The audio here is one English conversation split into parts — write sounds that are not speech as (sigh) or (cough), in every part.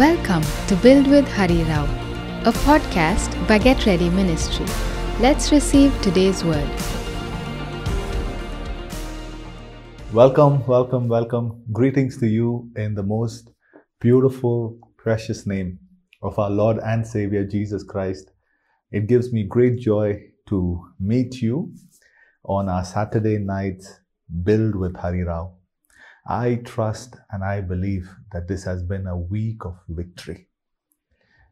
Welcome to Build with Hari Rao, a podcast by Get Ready Ministry. Let's receive today's word. Welcome, welcome, welcome. Greetings to you in the most beautiful, precious name of our Lord and Savior Jesus Christ. It gives me great joy to meet you on our Saturday night Build with Hari Rao. I trust and I believe that this has been a week of victory.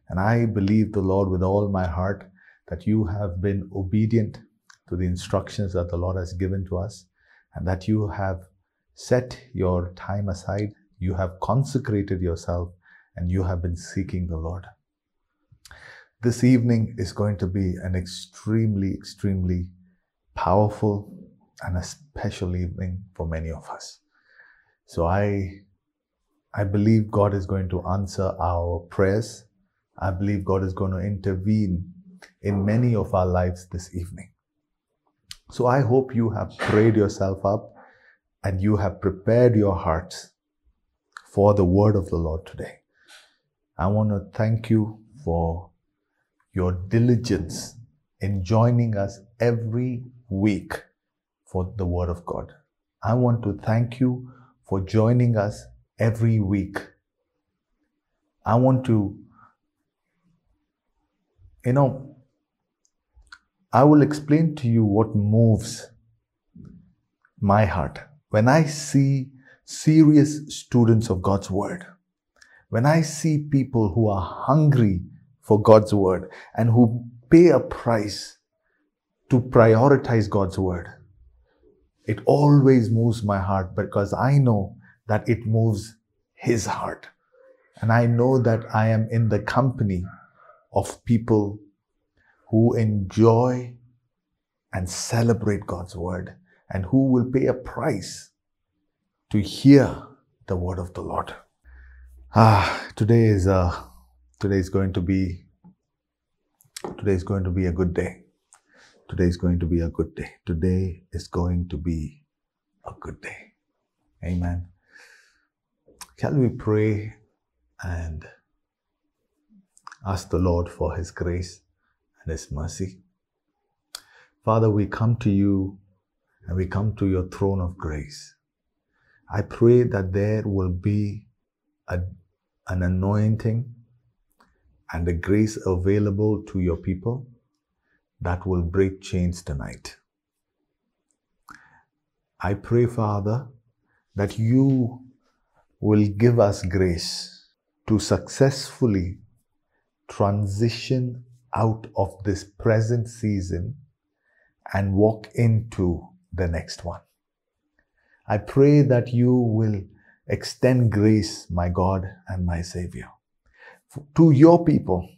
And I believe the Lord with all my heart that you have been obedient to the instructions that the Lord has given to us and that you have set your time aside, you have consecrated yourself, and you have been seeking the Lord. This evening is going to be an extremely, extremely powerful and a special evening for many of us. So I, I believe God is going to answer our prayers. I believe God is going to intervene in many of our lives this evening. So I hope you have prayed yourself up and you have prepared your hearts for the word of the Lord today. I want to thank you for your diligence in joining us every week for the word of God. I want to thank you for joining us every week. I want to, you know, I will explain to you what moves my heart. When I see serious students of God's Word, when I see people who are hungry for God's Word and who pay a price to prioritize God's Word, it always moves my heart because I know that it moves His heart. And I know that I am in the company of people who enjoy and celebrate God's word and who will pay a price to hear the word of the Lord. Ah, today is uh, today is going to be today is going to be a good day. Today is going to be a good day. Today is going to be a good day. Amen. Shall we pray and ask the Lord for His grace and His mercy? Father, we come to you and we come to your throne of grace. I pray that there will be a, an anointing and a grace available to your people that will break chains tonight. I pray, Father, that you will give us grace to successfully transition out of this present season and walk into the next one. I pray that you will extend grace, my God and my Savior, to your people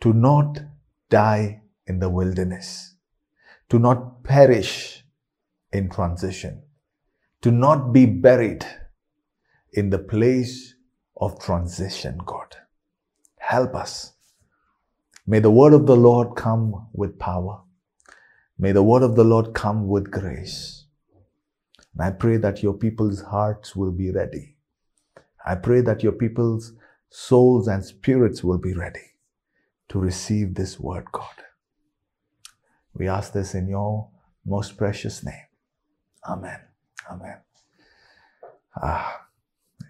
to not die in the wilderness, to not perish in transition, to not be buried in the place of transition, God. Help us. May the word of the Lord come with power. May the word of the Lord come with grace. And I pray that your people's hearts will be ready. I pray that your people's souls and spirits will be ready to receive this word, God. We ask this in your most precious name. Amen. Amen. Ah,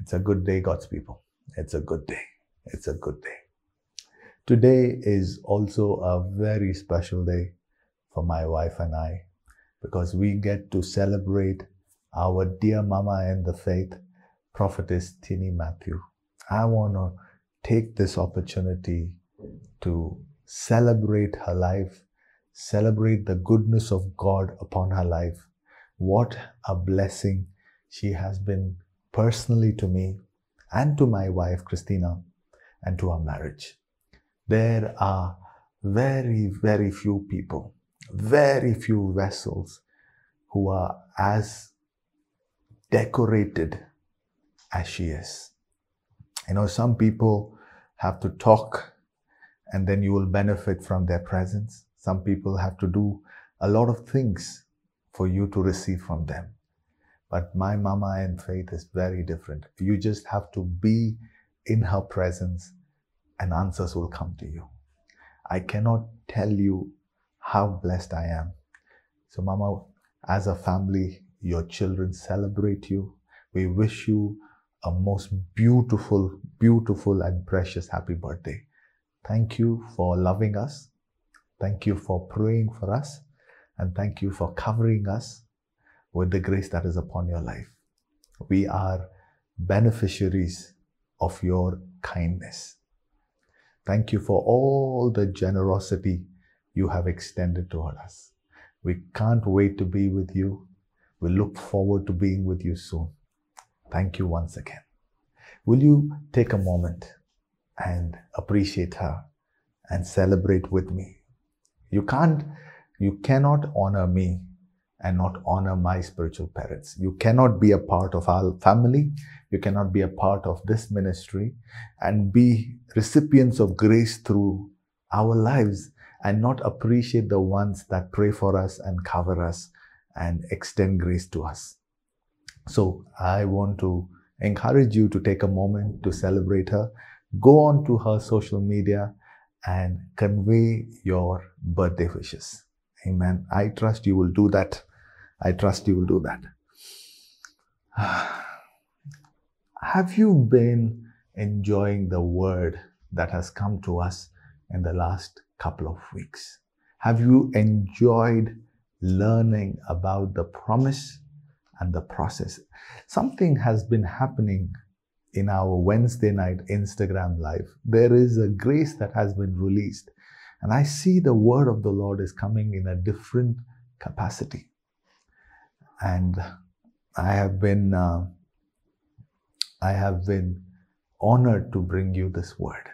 it's a good day, God's people. It's a good day. It's a good day. Today is also a very special day for my wife and I because we get to celebrate our dear mama in the faith, prophetess Tini Matthew. I want to take this opportunity to celebrate her life, celebrate the goodness of God upon her life. What a blessing she has been personally to me and to my wife Christina and to our marriage. There are very, very few people, very few vessels who are as decorated as she is. You know, some people have to talk and then you will benefit from their presence. Some people have to do a lot of things for you to receive from them. But my mama and faith is very different. You just have to be in her presence and answers will come to you. I cannot tell you how blessed I am. So, Mama, as a family, your children celebrate you. We wish you a most beautiful, beautiful, and precious happy birthday. Thank you for loving us. Thank you for praying for us. And thank you for covering us with the grace that is upon your life. We are beneficiaries of your kindness. Thank you for all the generosity you have extended toward us. We can't wait to be with you. We look forward to being with you soon. Thank you once again. Will you take a moment and appreciate her and celebrate with me? You can't, you cannot honor me and not honor my spiritual parents. You cannot be a part of our family. You cannot be a part of this ministry and be recipients of grace through our lives and not appreciate the ones that pray for us and cover us and extend grace to us. So I want to encourage you to take a moment to celebrate her. Go on to her social media and convey your birthday wishes. Amen. I trust you will do that. I trust you will do that. (sighs) Have you been enjoying the word that has come to us in the last couple of weeks? Have you enjoyed learning about the promise and the process? Something has been happening in our Wednesday night Instagram live. There is a grace that has been released. And I see the word of the Lord is coming in a different capacity. And I have been, uh, I have been honored to bring you this word.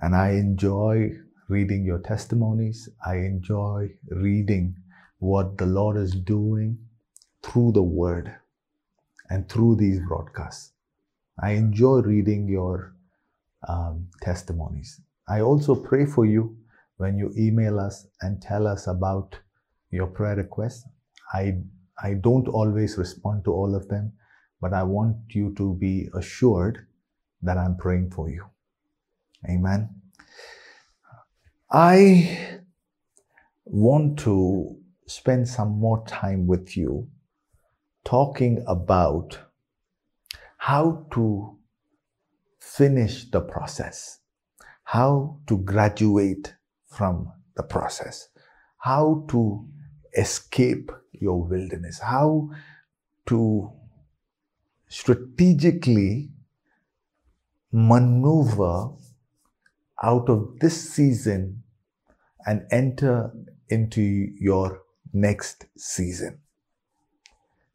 And I enjoy reading your testimonies. I enjoy reading what the Lord is doing through the word and through these broadcasts. I enjoy reading your um, testimonies. I also pray for you when you email us and tell us about your prayer requests. I, I don't always respond to all of them, but I want you to be assured that I'm praying for you. Amen. I want to spend some more time with you talking about how to finish the process, how to graduate from the process, how to escape your wilderness, how to strategically maneuver out of this season and enter into your next season.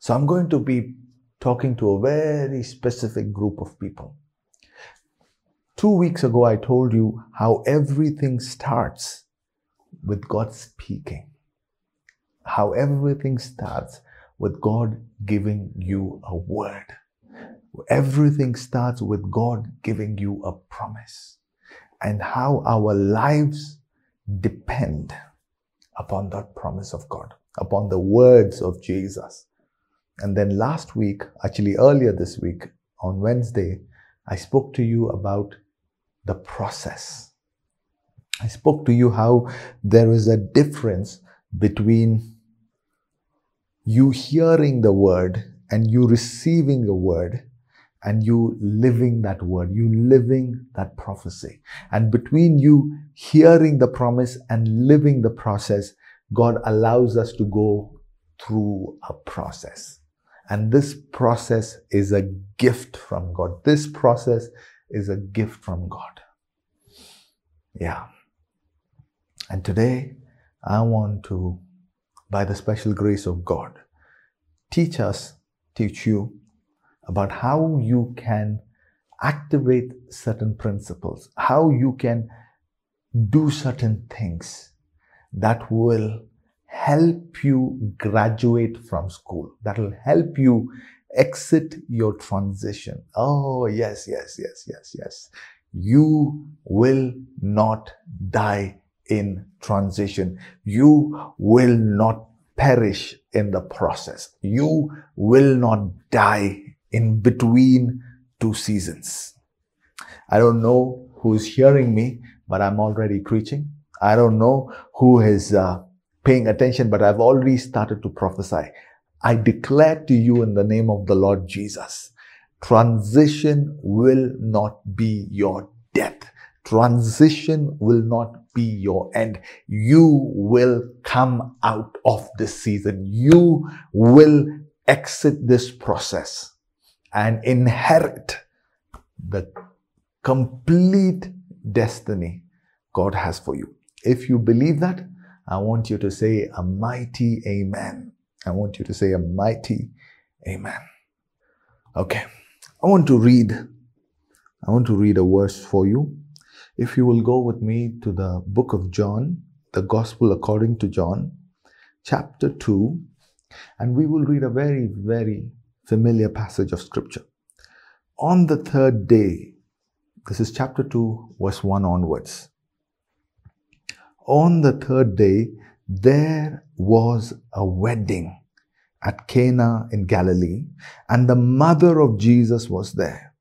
So I'm going to be talking to a very specific group of people. Two weeks ago, I told you how everything starts with God speaking. How everything starts with God giving you a word. Everything starts with God giving you a promise and how our lives depend upon that promise of God, upon the words of Jesus. And then last week, actually earlier this week, on Wednesday, I spoke to you about the process. I spoke to you how there is a difference between you hearing the word and you receiving the word and you living that word, you living that prophecy. And between you hearing the promise and living the process, God allows us to go through a process. And this process is a gift from God. This process is a gift from God. Yeah. And today, I want to, by the special grace of God, teach us, teach you about how you can activate certain principles, how you can do certain things that will help you graduate from school, that will help you exit your transition. Oh, yes, yes, yes, yes, yes. You will not die in transition. You will not perish in the process. You will not die in between two seasons. I don't know who's hearing me, but I'm already preaching. I don't know who is uh, paying attention, but I've already started to prophesy. I declare to you in the name of the Lord Jesus, transition will not be your death. Transition will not be your end. You will come out of this season. You will exit this process and inherit the complete destiny God has for you. If you believe that, I want you to say a mighty amen. I want you to say a mighty amen. Okay. I want to read I want to read a verse for you. If you will go with me to the book of John, the gospel according to John, chapter 2, and we will read a very very familiar passage of scripture. On the third day, this is chapter 2 verse 1 onwards. On the third day, there was a wedding at Cana in Galilee, and the mother of Jesus was there.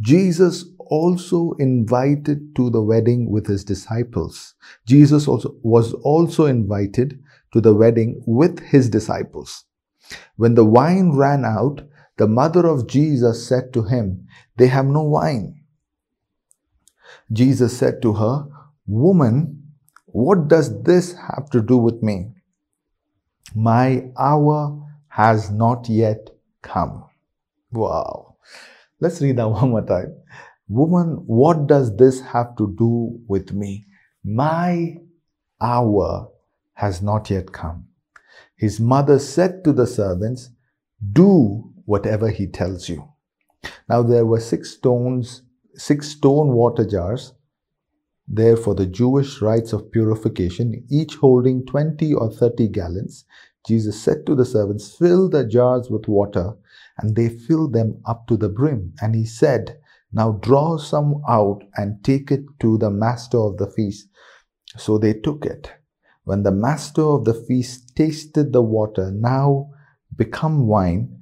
Jesus also invited to the wedding with his disciples. Jesus also was also invited to the wedding with his disciples. When the wine ran out, the mother of Jesus said to him, They have no wine. Jesus said to her, Woman, what does this have to do with me? My hour has not yet come. Wow. Let's read that (laughs) one more time. Woman, what does this have to do with me? My hour has not yet come. His mother said to the servants, Do whatever he tells you. Now there were six stones, six stone water jars there for the Jewish rites of purification, each holding 20 or 30 gallons, Jesus said to the servants, Fill the jars with water, and they filled them up to the brim. And he said, Now draw some out and take it to the master of the feast. So they took it. When the master of the feast tasted the water, now become wine,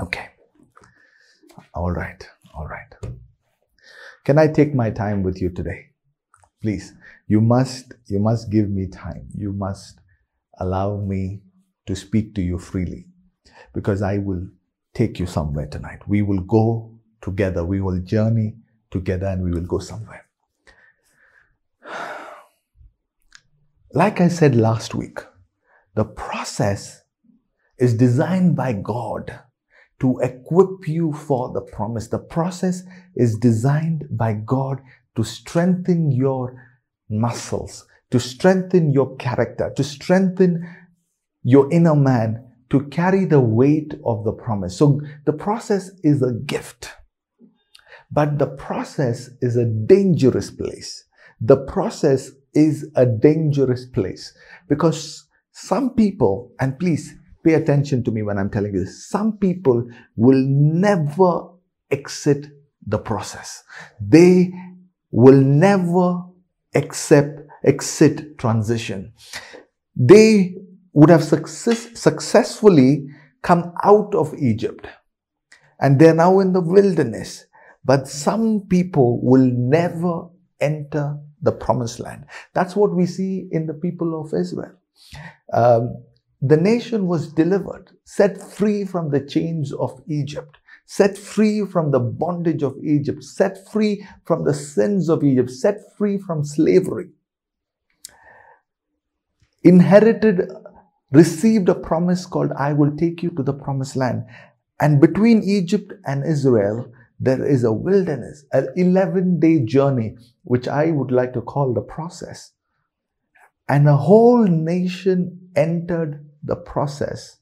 Okay. All right. All right. Can I take my time with you today? Please. You must, you must give me time. You must allow me to speak to you freely because I will take you somewhere tonight. We will go together. We will journey together and we will go somewhere. Like I said last week, the process is designed by God to equip you for the promise. The process is designed by God to strengthen your muscles, to strengthen your character, to strengthen your inner man, to carry the weight of the promise. So the process is a gift. But the process is a dangerous place. The process is a dangerous place because some people, and please Pay attention to me when I'm telling you this. Some people will never exit the process. They will never accept, exit transition. They would have success, successfully come out of Egypt and they're now in the wilderness. But some people will never enter the promised land. That's what we see in the people of Israel. Um, the nation was delivered, set free from the chains of Egypt, set free from the bondage of Egypt, set free from the sins of Egypt, set free from slavery. Inherited, received a promise called, I will take you to the promised land. And between Egypt and Israel, there is a wilderness, an 11 day journey, which I would like to call the process. And a whole nation entered the process.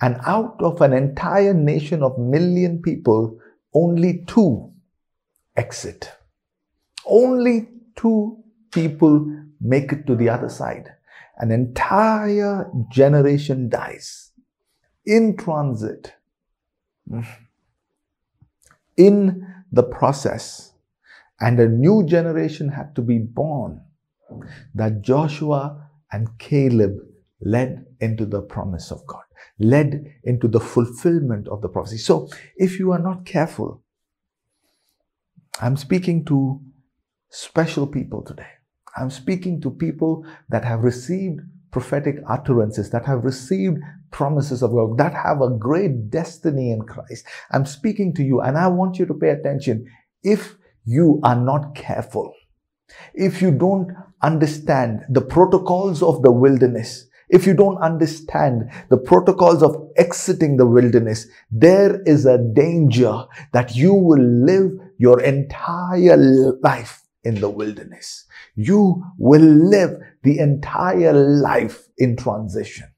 And out of an entire nation of million people, only two exit. Only two people make it to the other side. An entire generation dies in transit. In the process, and a new generation had to be born that Joshua and Caleb led into the promise of God, led into the fulfillment of the prophecy. So, if you are not careful, I'm speaking to special people today. I'm speaking to people that have received prophetic utterances, that have received promises of God, that have a great destiny in Christ. I'm speaking to you and I want you to pay attention. If you are not careful, if you don't understand the protocols of the wilderness, if you don't understand the protocols of exiting the wilderness, there is a danger that you will live your entire life in the wilderness. You will live the entire life in transition.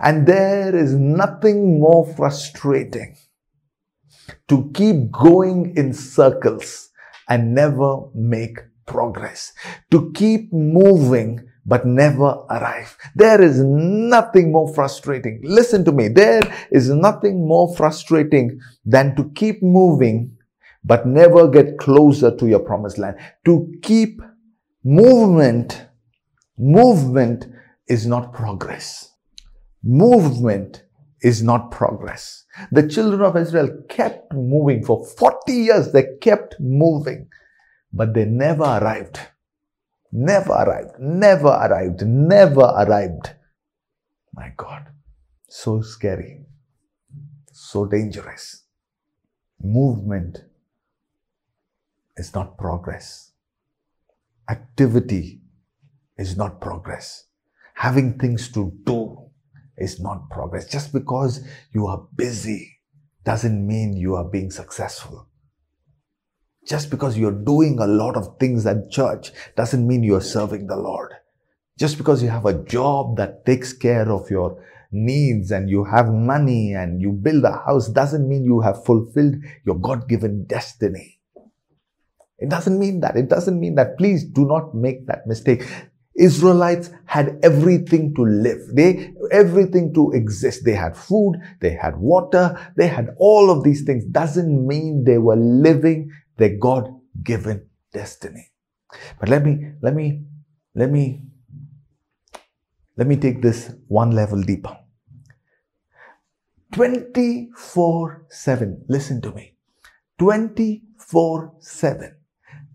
And there is nothing more frustrating to keep going in circles and never make progress, to keep moving but never arrive. There is nothing more frustrating. Listen to me. There is nothing more frustrating than to keep moving but never get closer to your promised land. To keep movement, movement is not progress. Movement is not progress. The children of Israel kept moving for 40 years. They kept moving, but they never arrived. Never arrived. Never arrived. Never arrived. My God. So scary. So dangerous. Movement is not progress. Activity is not progress. Having things to do is not progress. Just because you are busy doesn't mean you are being successful. Just because you're doing a lot of things at church doesn't mean you're serving the Lord. Just because you have a job that takes care of your needs and you have money and you build a house doesn't mean you have fulfilled your God given destiny. It doesn't mean that. It doesn't mean that. Please do not make that mistake. Israelites had everything to live. They, everything to exist. They had food, they had water, they had all of these things. Doesn't mean they were living their God given destiny. But let me, let me, let me, let me take this one level deeper. 24 7. Listen to me. 24 7.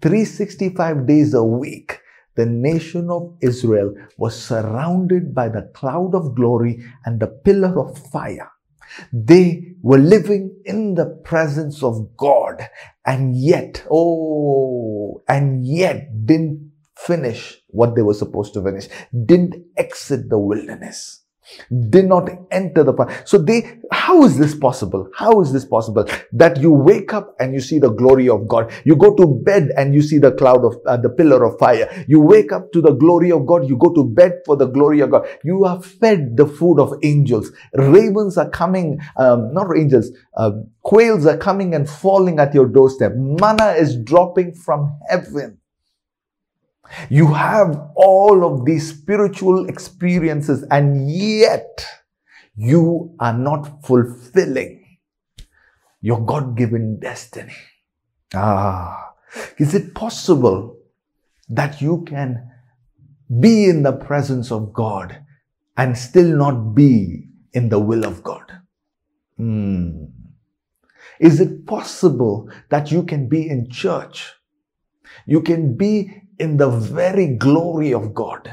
365 days a week the nation of Israel was surrounded by the cloud of glory and the pillar of fire. They were living in the presence of God and yet, oh, and yet didn't finish what they were supposed to finish, didn't exit the wilderness did not enter the path. So they, how is this possible? How is this possible? That you wake up and you see the glory of God. You go to bed and you see the cloud of, uh, the pillar of fire. You wake up to the glory of God. You go to bed for the glory of God. You are fed the food of angels. Ravens are coming, um, not angels, um, quails are coming and falling at your doorstep. Manna is dropping from heaven. You have all of these spiritual experiences and yet you are not fulfilling your God given destiny. Ah, is it possible that you can be in the presence of God and still not be in the will of God? Hmm. Is it possible that you can be in church? You can be in the very glory of God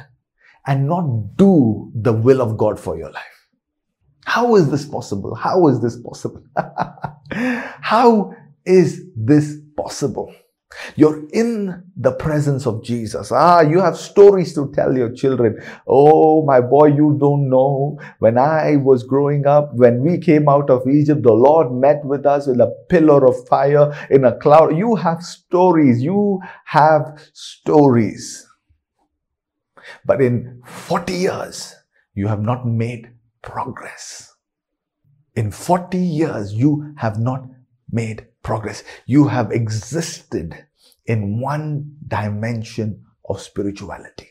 and not do the will of God for your life. How is this possible? How is this possible? (laughs) How is this possible? You're in the presence of Jesus. Ah, you have stories to tell your children. Oh, my boy, you don't know. When I was growing up, when we came out of Egypt, the Lord met with us in a pillar of fire in a cloud. You have stories. You have stories. But in 40 years, you have not made progress. In 40 years, you have not made progress. You have existed in one dimension of spirituality.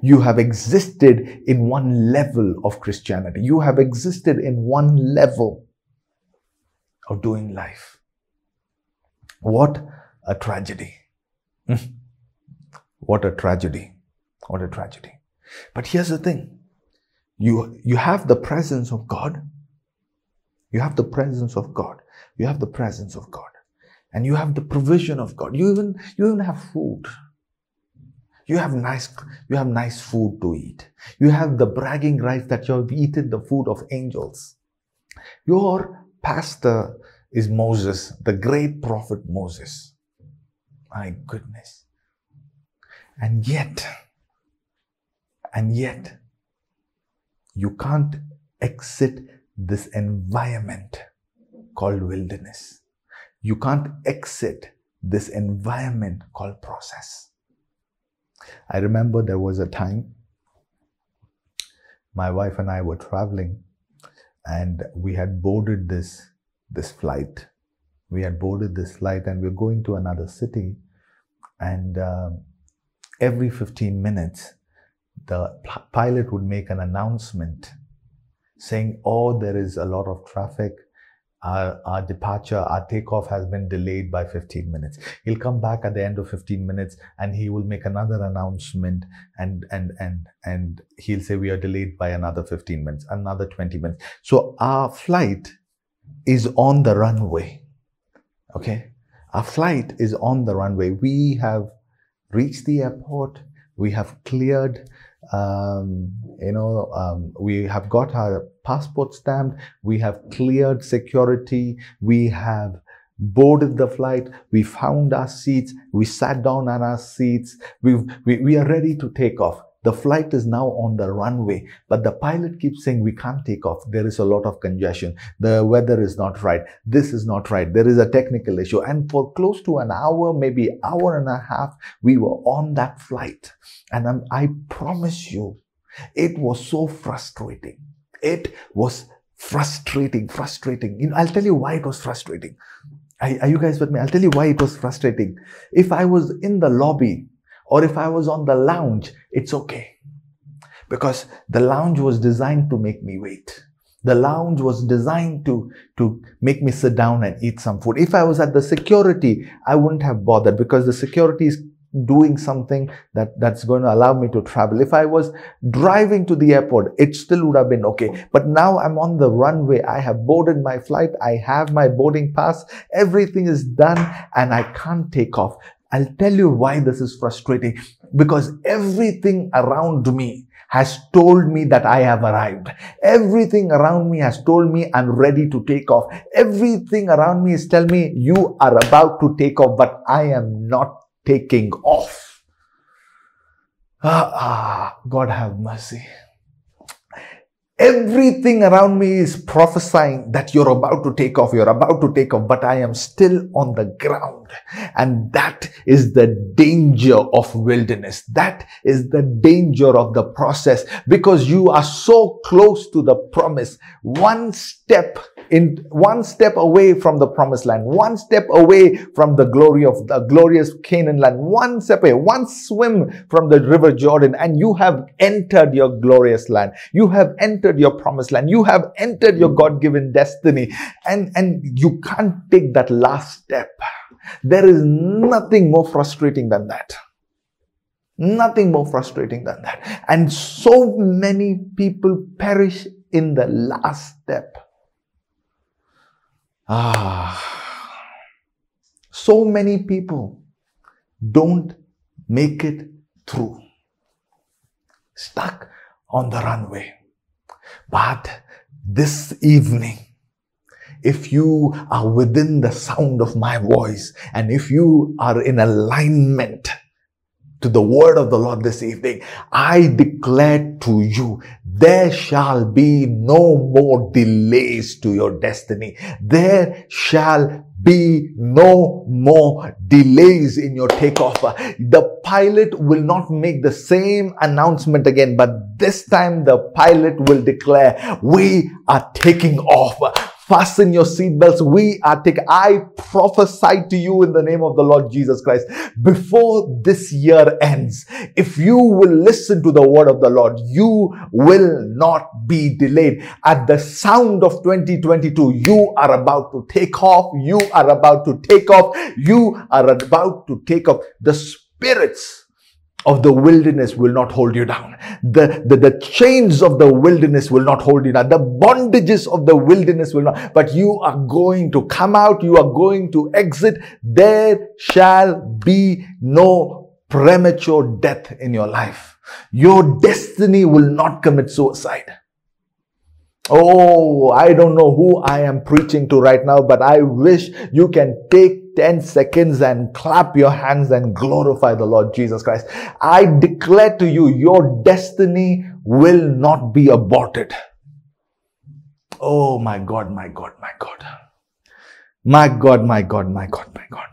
You have existed in one level of Christianity. You have existed in one level of doing life. What a tragedy. Hmm. What a tragedy. What a tragedy. But here's the thing. You, you have the presence of God. You have the presence of God. You have the presence of God. And you have the provision of God. You even, you even have food. You have nice, you have nice food to eat. You have the bragging rights that you have eaten the food of angels. Your pastor is Moses, the great prophet Moses. My goodness. And yet, and yet, you can't exit this environment called wilderness. You can't exit this environment called process. I remember there was a time my wife and I were traveling and we had boarded this this flight. We had boarded this flight and we we're going to another city and uh, every 15 minutes the pilot would make an announcement saying, Oh, there is a lot of traffic. Our, our, departure, our takeoff has been delayed by 15 minutes. He'll come back at the end of 15 minutes and he will make another announcement and, and, and, and he'll say we are delayed by another 15 minutes, another 20 minutes. So our flight is on the runway. Okay. Our flight is on the runway. We have reached the airport. We have cleared um, you know, um, we have got our passport stamped, we have cleared security, we have boarded the flight, we found our seats, we sat down on our seats, we we, we are ready to take off. The flight is now on the runway, but the pilot keeps saying we can't take off. There is a lot of congestion. The weather is not right. This is not right. There is a technical issue. And for close to an hour, maybe hour and a half, we were on that flight. And I'm, I promise you, it was so frustrating. It was frustrating, frustrating. You know, I'll tell you why it was frustrating. Are, are you guys with me? I'll tell you why it was frustrating. If I was in the lobby or if I was on the lounge, it's okay. Because the lounge was designed to make me wait. The lounge was designed to, to make me sit down and eat some food. If I was at the security, I wouldn't have bothered because the security is doing something that, that's going to allow me to travel. If I was driving to the airport, it still would have been okay. But now I'm on the runway. I have boarded my flight. I have my boarding pass. Everything is done and I can't take off. I'll tell you why this is frustrating. Because everything around me has told me that I have arrived. Everything around me has told me I'm ready to take off. Everything around me is telling me you are about to take off, but I am not taking off. Ah, ah God have mercy. Everything around me is prophesying that you're about to take off, you're about to take off, but I am still on the ground. And that is the danger of wilderness. That is the danger of the process because you are so close to the promise. One step in one step away from the promised land, one step away from the glory of the glorious Canaan land, one step away, one swim from the river Jordan, and you have entered your glorious land. You have entered your promised land. You have entered your God-given destiny, and, and you can't take that last step. There is nothing more frustrating than that. Nothing more frustrating than that. And so many people perish in the last step. Ah, so many people don't make it through, stuck on the runway. But this evening, if you are within the sound of my voice and if you are in alignment to the word of the Lord this evening, I declare to you, there shall be no more delays to your destiny. There shall be no more delays in your takeoff. The pilot will not make the same announcement again, but this time the pilot will declare, we are taking off Fasten your seatbelts. We are taking, I prophesy to you in the name of the Lord Jesus Christ. Before this year ends, if you will listen to the word of the Lord, you will not be delayed. At the sound of 2022, you are about to take off. You are about to take off. You are about to take off. The spirits of the wilderness will not hold you down. The, the, the chains of the wilderness will not hold you down. The bondages of the wilderness will not, but you are going to come out. You are going to exit. There shall be no premature death in your life. Your destiny will not commit suicide. Oh, I don't know who I am preaching to right now, but I wish you can take 10 seconds and clap your hands and glorify the Lord Jesus Christ. I declare to you, your destiny will not be aborted. Oh my God, my God, my God. My God, my God, my God, my God.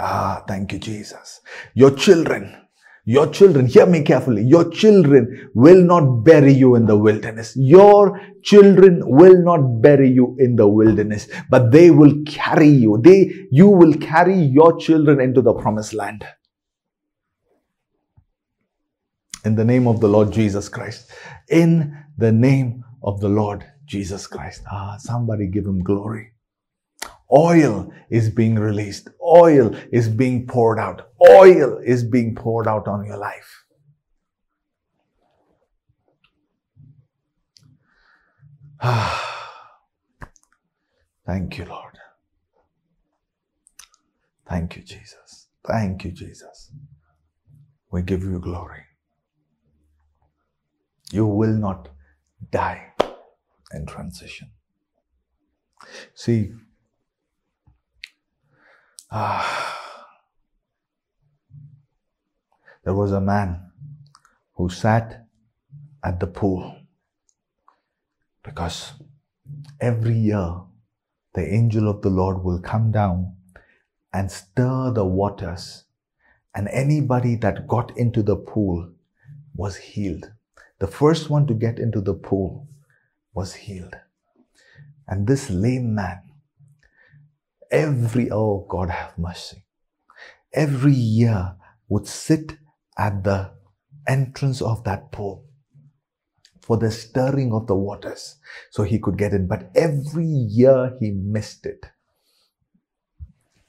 Ah, thank you, Jesus. Your children your children, hear me carefully, your children will not bury you in the wilderness. Your children will not bury you in the wilderness, but they will carry you. They, you will carry your children into the promised land. In the name of the Lord Jesus Christ. In the name of the Lord Jesus Christ. Ah, somebody give him glory. Oil is being released. Oil is being poured out. Oil is being poured out on your life. (sighs) Thank you, Lord. Thank you, Jesus. Thank you, Jesus. We give you glory. You will not die in transition. See, Ah. (sighs) There was a man who sat at the pool because every year the angel of the Lord will come down and stir the waters, and anybody that got into the pool was healed. The first one to get into the pool was healed. And this lame man every, oh God have mercy, every year would sit at the entrance of that pool for the stirring of the waters so he could get in. But every year he missed it.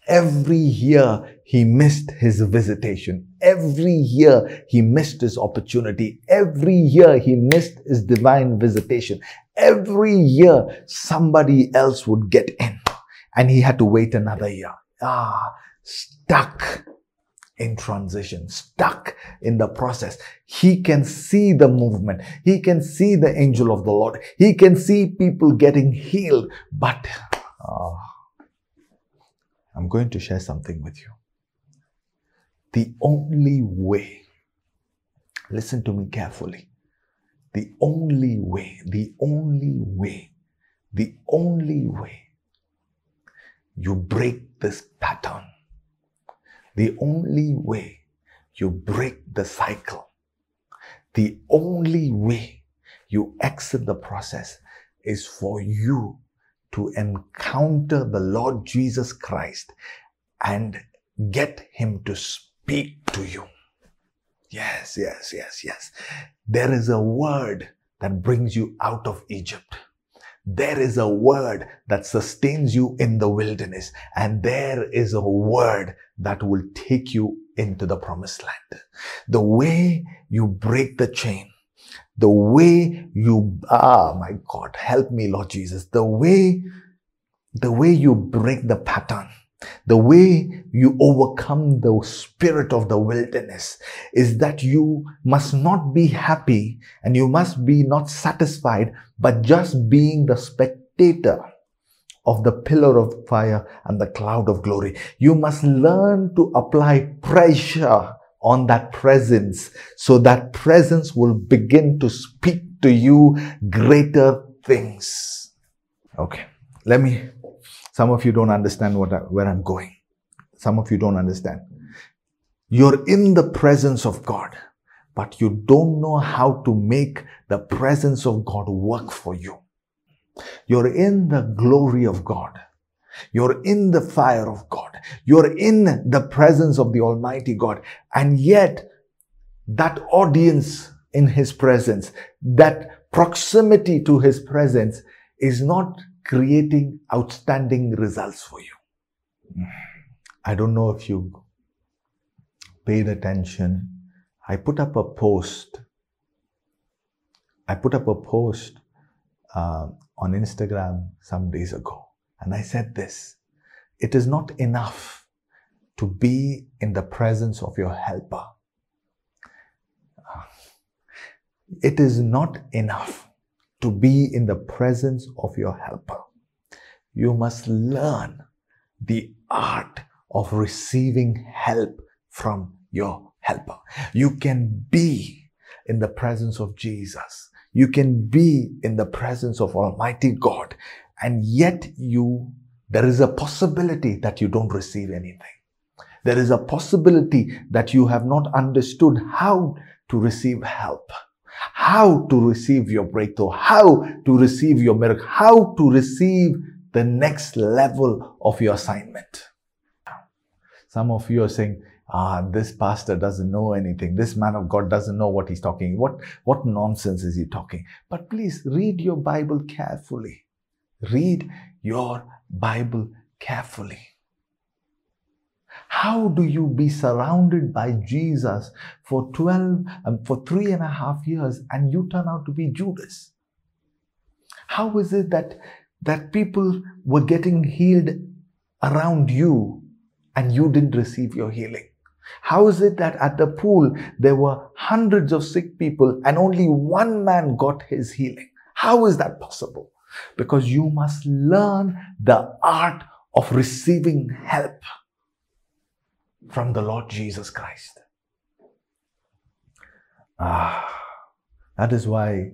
Every year he missed his visitation. Every year he missed his opportunity. Every year he missed his divine visitation. Every year somebody else would get in and he had to wait another year. Ah, stuck in transition, stuck in the process. He can see the movement. He can see the angel of the Lord. He can see people getting healed. But ah, I'm going to share something with you. The only way, listen to me carefully. The only way, the only way, the only way you break this pattern. The only way you break the cycle, the only way you exit the process is for you to encounter the Lord Jesus Christ and get Him to speak to you. Yes, yes, yes, yes. There is a word that brings you out of Egypt. There is a word that sustains you in the wilderness, and there is a word that will take you into the promised land. The way you break the chain, the way you, ah, my God, help me, Lord Jesus, the way, the way you break the pattern, the way you overcome the spirit of the wilderness is that you must not be happy and you must be not satisfied, but just being the spectator of the pillar of fire and the cloud of glory. You must learn to apply pressure on that presence so that presence will begin to speak to you greater things. Okay, let me some of you don't understand what I, where I'm going. Some of you don't understand. You're in the presence of God, but you don't know how to make the presence of God work for you. You're in the glory of God. You're in the fire of God. You're in the presence of the Almighty God. And yet, that audience in His presence, that proximity to His presence is not creating outstanding results for you. I don't know if you paid attention. I put up a post. I put up a post uh, on Instagram some days ago. And I said this it is not enough to be in the presence of your helper. It is not enough to be in the presence of your helper. You must learn the art of receiving help from your helper. You can be in the presence of Jesus. You can be in the presence of Almighty God and yet you, there is a possibility that you don't receive anything. There is a possibility that you have not understood how to receive help, how to receive your breakthrough, how to receive your miracle, how to receive the next level of your assignment. Some of you are saying, ah, this pastor doesn't know anything. This man of God doesn't know what he's talking. What, what nonsense is he talking? But please read your Bible carefully. Read your Bible carefully. How do you be surrounded by Jesus for 12, um, for three and a half years and you turn out to be Judas? How is it that, that people were getting healed around you and you didn't receive your healing? How is it that at the pool there were hundreds of sick people and only one man got his healing? How is that possible? because you must learn the art of receiving help from the Lord Jesus Christ. Ah, that is why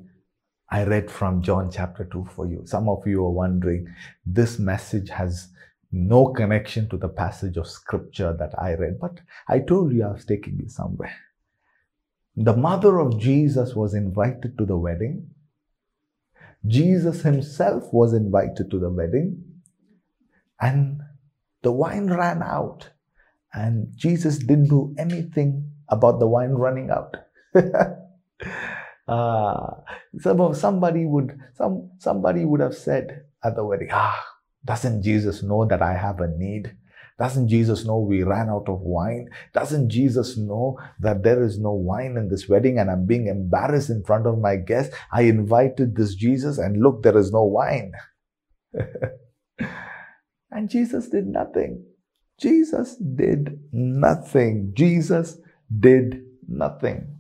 I read from John chapter 2 for you. Some of you are wondering, this message has no connection to the passage of scripture that I read, but I told you I was taking you somewhere. The mother of Jesus was invited to the wedding Jesus himself was invited to the wedding and the wine ran out and Jesus didn't do anything about the wine running out. uh, (laughs) some, somebody would some somebody would have said at the wedding, ah, doesn't Jesus know that I have a need? Doesn't Jesus know we ran out of wine? Doesn't Jesus know that there is no wine in this wedding and I'm being embarrassed in front of my guests? I invited this Jesus and look, there is no wine. (laughs) and Jesus did nothing. Jesus did nothing. Jesus did nothing.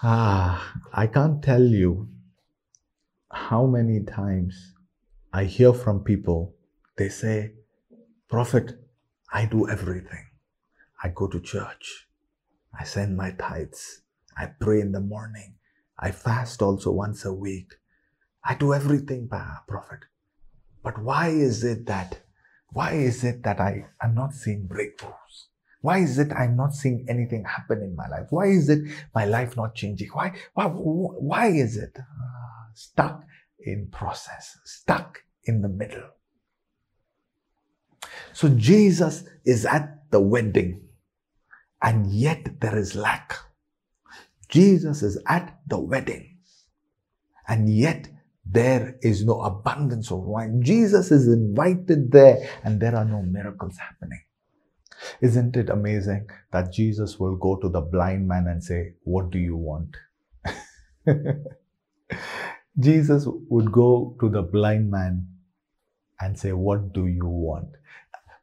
Ah, I can't tell you how many times I hear from people, they say, Prophet, I do everything. I go to church. I send my tithes. I pray in the morning. I fast also once a week. I do everything, Prophet. But why is it that, why is it that I am not seeing breakthroughs? Why is it I'm not seeing anything happen in my life? Why is it my life not changing? Why, why, why is it uh, stuck in process, stuck in the middle? So Jesus is at the wedding and yet there is lack. Jesus is at the wedding and yet there is no abundance of wine. Jesus is invited there and there are no miracles happening. Isn't it amazing that Jesus will go to the blind man and say, What do you want? (laughs) Jesus would go to the blind man and say, What do you want?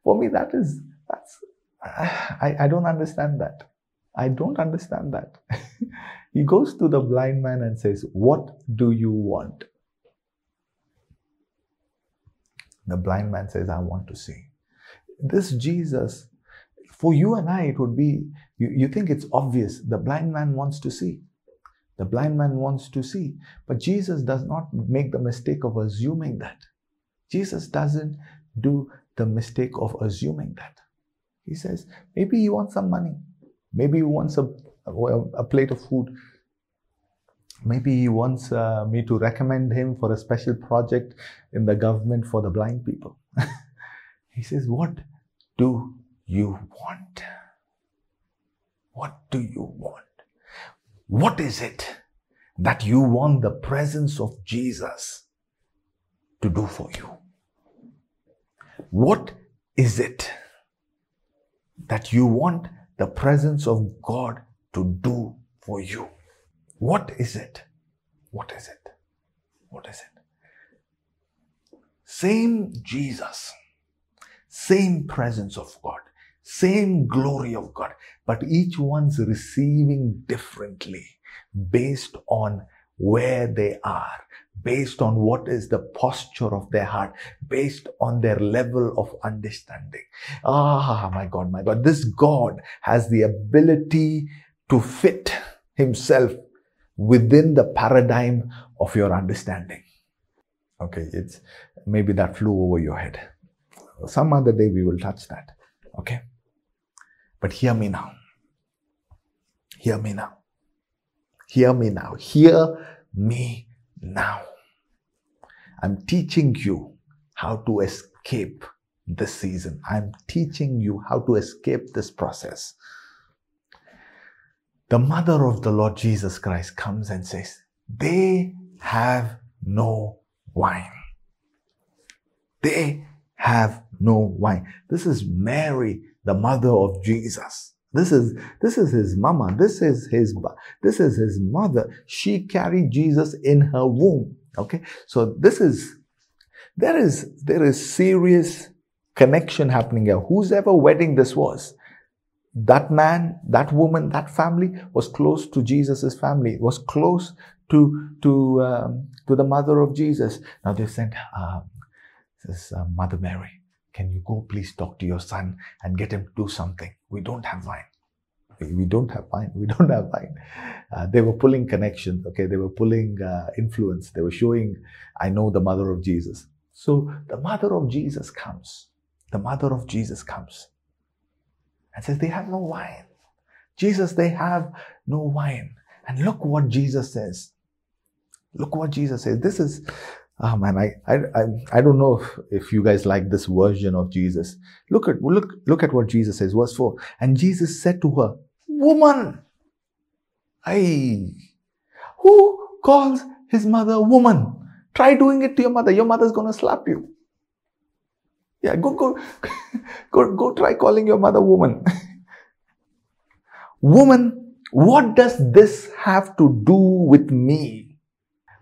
For me, that is, that's, I, I don't understand that. I don't understand that. (laughs) he goes to the blind man and says, What do you want? The blind man says, I want to see. This Jesus, for you and I, it would be, you, you think it's obvious. The blind man wants to see. The blind man wants to see. But Jesus does not make the mistake of assuming that. Jesus doesn't do the mistake of assuming that. He says, maybe you want some money. Maybe you want some, a, a plate of food. Maybe he wants uh, me to recommend him for a special project in the government for the blind people. (laughs) he says, What do you want? What do you want? What is it that you want the presence of Jesus to do for you? What is it that you want the presence of God to do for you? What is it? What is it? What is it? Same Jesus, same presence of God, same glory of God, but each one's receiving differently based on where they are, based on what is the posture of their heart, based on their level of understanding. Ah, my God, my God. This God has the ability to fit himself within the paradigm of your understanding. Okay, it's maybe that flew over your head. Some other day we will touch that. Okay. But hear me now. Hear me now. Hear me now. Hear me now. I'm teaching you how to escape this season. I'm teaching you how to escape this process. The mother of the Lord Jesus Christ comes and says, They have no wine. They have no wine. This is Mary, the mother of Jesus. This is, this is his mama. This is his, this is his mother. She carried Jesus in her womb. Okay. So this is, there is, there is serious connection happening here. Whose ever wedding this was, that man, that woman, that family was close to Jesus's family, was close to, to, um, to the mother of Jesus. Now they sent, um, this uh, Mother Mary, can you go please talk to your son and get him to do something? We don't have wine. We don't have wine. We don't have wine. Uh, they were pulling connections. Okay. They were pulling uh, influence. They were showing, I know the mother of Jesus. So the mother of Jesus comes. The mother of Jesus comes and says, They have no wine. Jesus, they have no wine. And look what Jesus says. Look what Jesus says. This is, oh man, I, I, I, I don't know if, if you guys like this version of Jesus. Look at, look, look at what Jesus says. Verse 4. And Jesus said to her, Woman, I, who calls his mother woman? Try doing it to your mother. Your mother's gonna slap you. Yeah, go, go, (laughs) go, go try calling your mother woman. (laughs) woman, what does this have to do with me?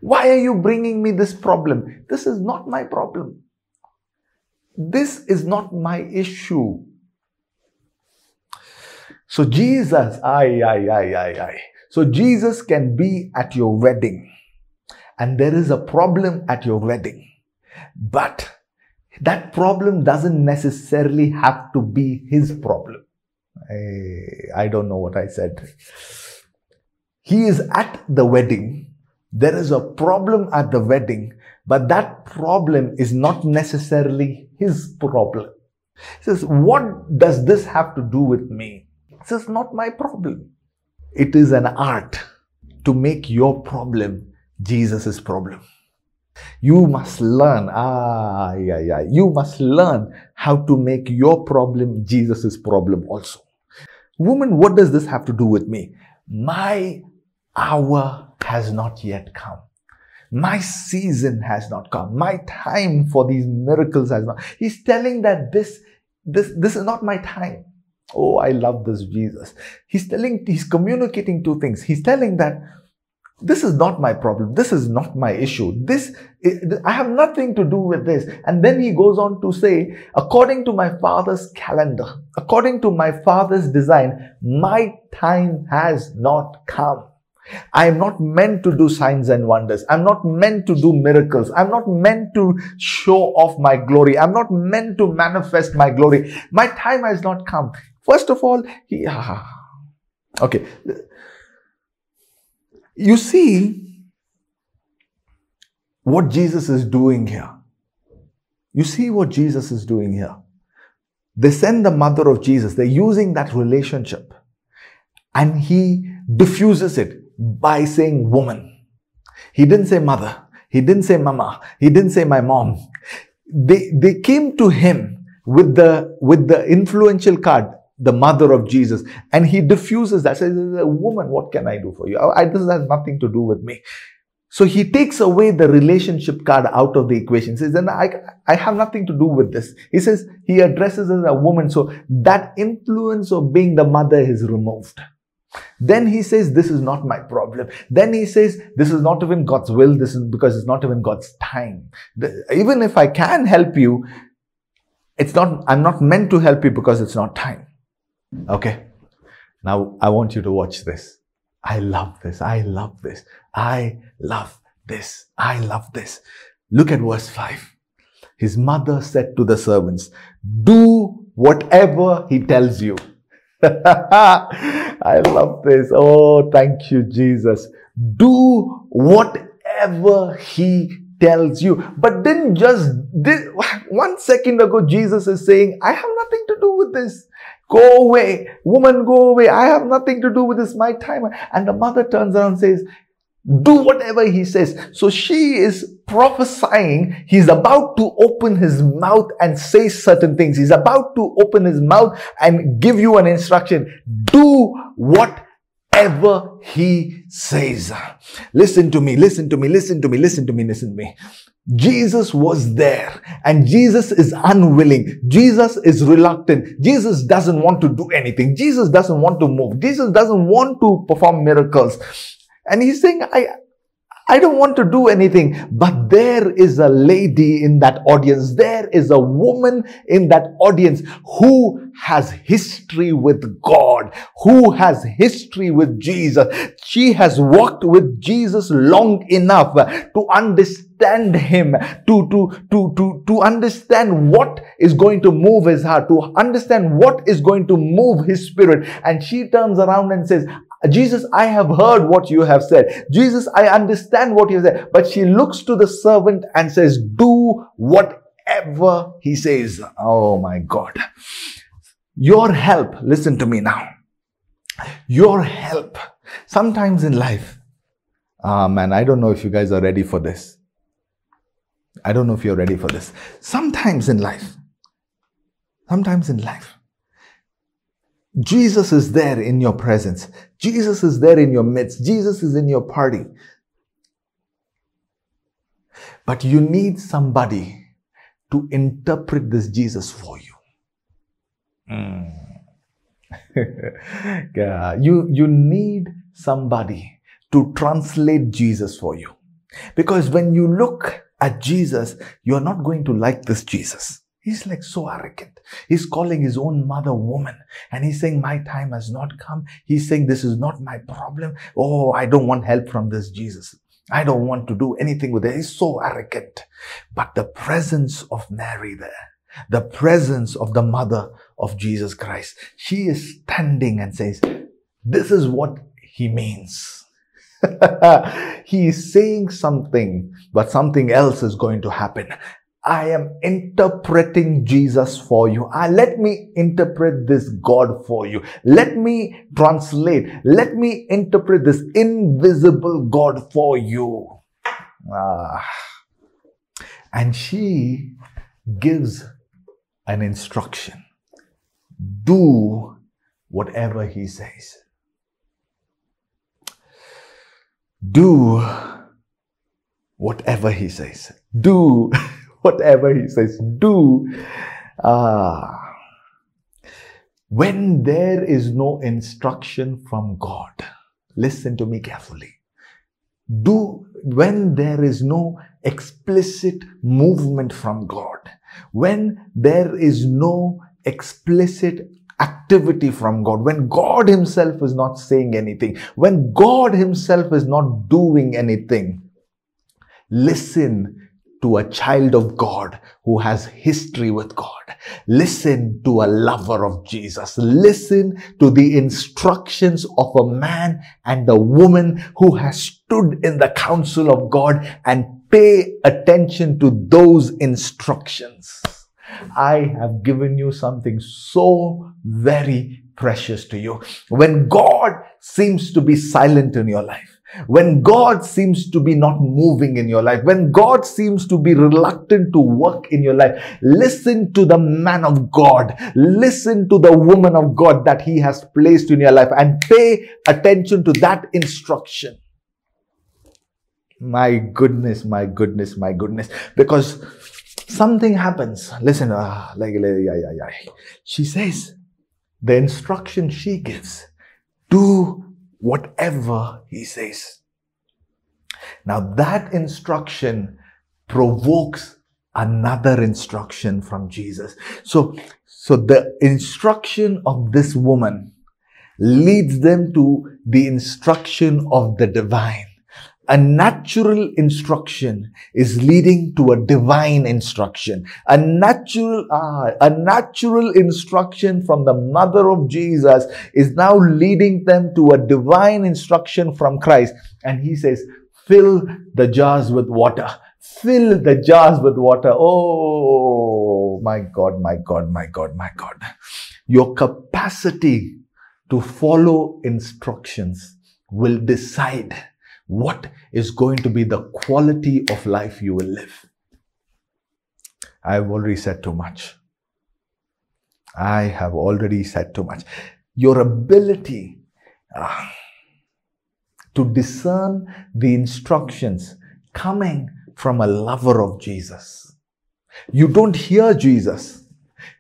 Why are you bringing me this problem? This is not my problem. This is not my issue. So Jesus, I, I, I, I, I. So Jesus can be at your wedding and there is a problem at your wedding. But that problem doesn't necessarily have to be his problem. I, I don't know what I said. He is at the wedding. There is a problem at the wedding, but that problem is not necessarily his problem. He says, What does this have to do with me? He says, Not my problem. It is an art to make your problem Jesus' problem. You must learn, ah, yeah, yeah. You must learn how to make your problem Jesus' problem also. Woman, what does this have to do with me? My hour has not yet come. My season has not come. My time for these miracles has not. He's telling that this, this, this is not my time. Oh, I love this Jesus. He's telling, he's communicating two things. He's telling that this is not my problem. This is not my issue. This, I have nothing to do with this. And then he goes on to say, according to my father's calendar, according to my father's design, my time has not come. I am not meant to do signs and wonders. I'm not meant to do miracles. I'm not meant to show off my glory. I'm not meant to manifest my glory. My time has not come. First of all, he, (laughs) okay. You see what Jesus is doing here. You see what Jesus is doing here. They send the mother of Jesus, they're using that relationship, and he diffuses it by saying woman. He didn't say mother. He didn't say mama. He didn't say my mom. They, they came to him with the, with the influential card, the mother of Jesus, and he diffuses that. Says, a woman, what can I do for you? I, this has nothing to do with me. So he takes away the relationship card out of the equation. Says, then I, I have nothing to do with this. He says he addresses as a woman. So that influence of being the mother is removed. Then he says, this is not my problem. Then he says, this is not even God's will. This is because it's not even God's time. The, even if I can help you, it's not, I'm not meant to help you because it's not time. Okay. Now I want you to watch this. I love this. I love this. I love this. I love this. Look at verse 5. His mother said to the servants, Do whatever he tells you. (laughs) I love this. Oh, thank you, Jesus. Do whatever he tells you. But then just this, one second ago, Jesus is saying, I have nothing to do with this. Go away. Woman, go away. I have nothing to do with this. My time. And the mother turns around and says, do whatever he says. So she is prophesying. He's about to open his mouth and say certain things. He's about to open his mouth and give you an instruction. Do whatever he says. Listen to me, listen to me, listen to me, listen to me, listen to me. Jesus was there and Jesus is unwilling. Jesus is reluctant. Jesus doesn't want to do anything. Jesus doesn't want to move. Jesus doesn't want to perform miracles. And he's saying, I, I don't want to do anything. But there is a lady in that audience. There is a woman in that audience who has history with God, who has history with Jesus. She has walked with Jesus long enough to understand him, to, to, to, to, to understand what is going to move his heart, to understand what is going to move his spirit. And she turns around and says, Jesus, I have heard what you have said. Jesus, I understand what you said. But she looks to the servant and says, do whatever he says. Oh my God. Your help, listen to me now. Your help. Sometimes in life, ah man, I don't know if you guys are ready for this. I don't know if you're ready for this. Sometimes in life, sometimes in life, Jesus is there in your presence. Jesus is there in your midst. Jesus is in your party. But you need somebody to interpret this Jesus for you. Mm. (laughs) yeah. you, you need somebody to translate Jesus for you. Because when you look at Jesus, you're not going to like this Jesus. He's like so arrogant. He's calling his own mother woman and he's saying, My time has not come. He's saying, This is not my problem. Oh, I don't want help from this Jesus. I don't want to do anything with it. He's so arrogant. But the presence of Mary there, the presence of the mother of Jesus Christ, she is standing and says, This is what he means. (laughs) he is saying something, but something else is going to happen. I am interpreting Jesus for you. Uh, let me interpret this God for you. Let me translate. Let me interpret this invisible God for you. Ah. And she gives an instruction. Do whatever he says. Do whatever he says. Do (laughs) whatever he says, do. Ah. When there is no instruction from God, listen to me carefully. Do when there is no explicit movement from God, when there is no explicit activity from God, when God Himself is not saying anything, when God Himself is not doing anything, listen to a child of God who has history with God. Listen to a lover of Jesus. Listen to the instructions of a man and a woman who has stood in the counsel of God and pay attention to those instructions. I have given you something so very precious to you. When God seems to be silent in your life, when God seems to be not moving in your life, when God seems to be reluctant to work in your life, listen to the man of God, listen to the woman of God that He has placed in your life and pay attention to that instruction. My goodness, my goodness, my goodness. Because something happens. Listen, uh, like, yeah, yeah, yeah. She says, the instruction she gives, do whatever he says. Now that instruction provokes another instruction from Jesus. So, so the instruction of this woman leads them to the instruction of the divine a natural instruction is leading to a divine instruction. A natural, ah, a natural instruction from the mother of Jesus is now leading them to a divine instruction from Christ. And he says, fill the jars with water. Fill the jars with water. Oh, my God, my God, my God, my God. Your capacity to follow instructions will decide what is going to be the quality of life you will live. I've already said too much. I have already said too much. Your ability uh, to discern the instructions coming from a lover of Jesus. You don't hear Jesus.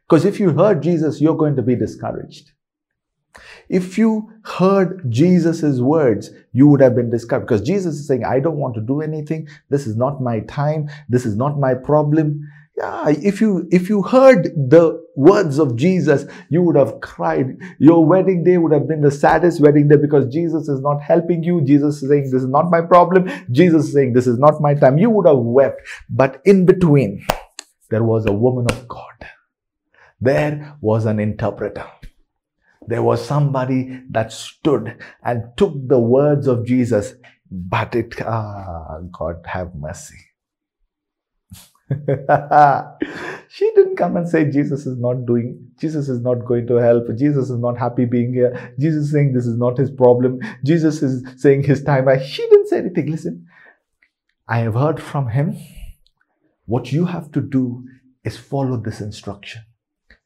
Because if you heard Jesus, you're going to be discouraged. If you heard Jesus' words, you would have been discouraged because Jesus is saying, I don't want to do anything. This is not my time. This is not my problem. Yeah, if you if you heard the words of Jesus, you would have cried. Your wedding day would have been the saddest wedding day because Jesus is not helping you. Jesus is saying, This is not my problem. Jesus is saying, This is not my time. You would have wept. But in between, there was a woman of God. There was an interpreter. There was somebody that stood and took the words of Jesus, but it, ah, God have mercy. (laughs) she didn't come and say Jesus is not doing, Jesus is not going to help, Jesus is not happy being here, Jesus saying this is not his problem, Jesus is saying his time. She didn't say anything. Listen, I have heard from him. What you have to do is follow this instruction.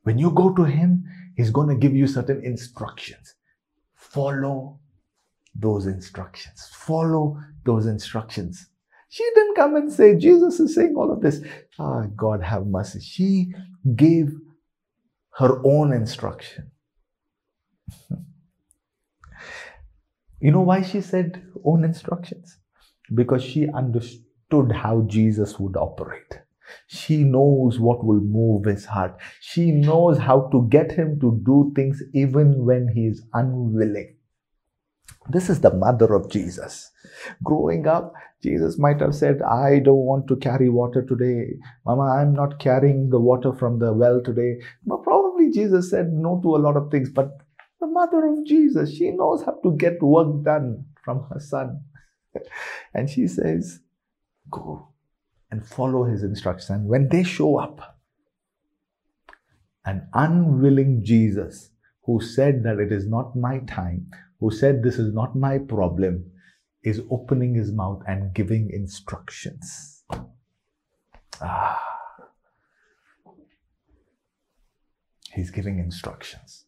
When you go to him, He's going to give you certain instructions. Follow those instructions. Follow those instructions. She didn't come and say, Jesus is saying all of this. Ah, God have mercy. She gave her own instruction. (laughs) you know why she said own instructions? Because she understood how Jesus would operate. She knows what will move his heart. She knows how to get him to do things even when he is unwilling. This is the mother of Jesus. Growing up, Jesus might have said, I don't want to carry water today. Mama, I'm not carrying the water from the well today. But probably Jesus said no to a lot of things. But the mother of Jesus, she knows how to get work done from her son. (laughs) and she says, Go and follow his instructions. And when they show up, an unwilling Jesus who said that it is not my time, who said this is not my problem, is opening his mouth and giving instructions. Ah. He's giving instructions.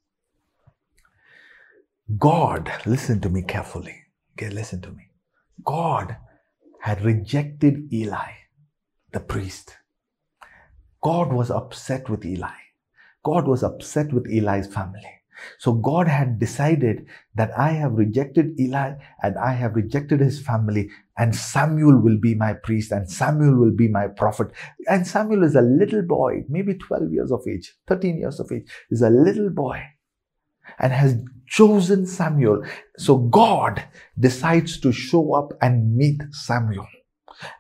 God, listen to me carefully. Okay, listen to me. God had rejected Eli the priest. God was upset with Eli. God was upset with Eli's family. So God had decided that I have rejected Eli and I have rejected his family and Samuel will be my priest and Samuel will be my prophet. And Samuel is a little boy, maybe 12 years of age, 13 years of age, is a little boy and has chosen Samuel. So God decides to show up and meet Samuel.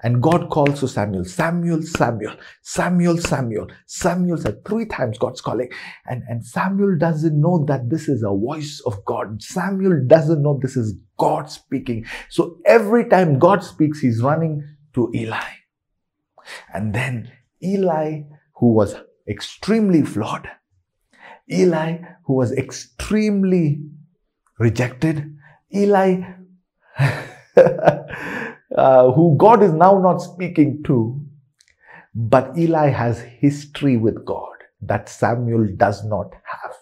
And God calls to Samuel, Samuel, Samuel, Samuel, Samuel. Samuel said three times God's calling. And, and Samuel doesn't know that this is a voice of God. Samuel doesn't know this is God speaking. So every time God speaks, he's running to Eli. And then Eli, who was extremely flawed, Eli, who was extremely rejected, Eli, (laughs) uh, who God is now not speaking to, but Eli has history with God that Samuel does not have.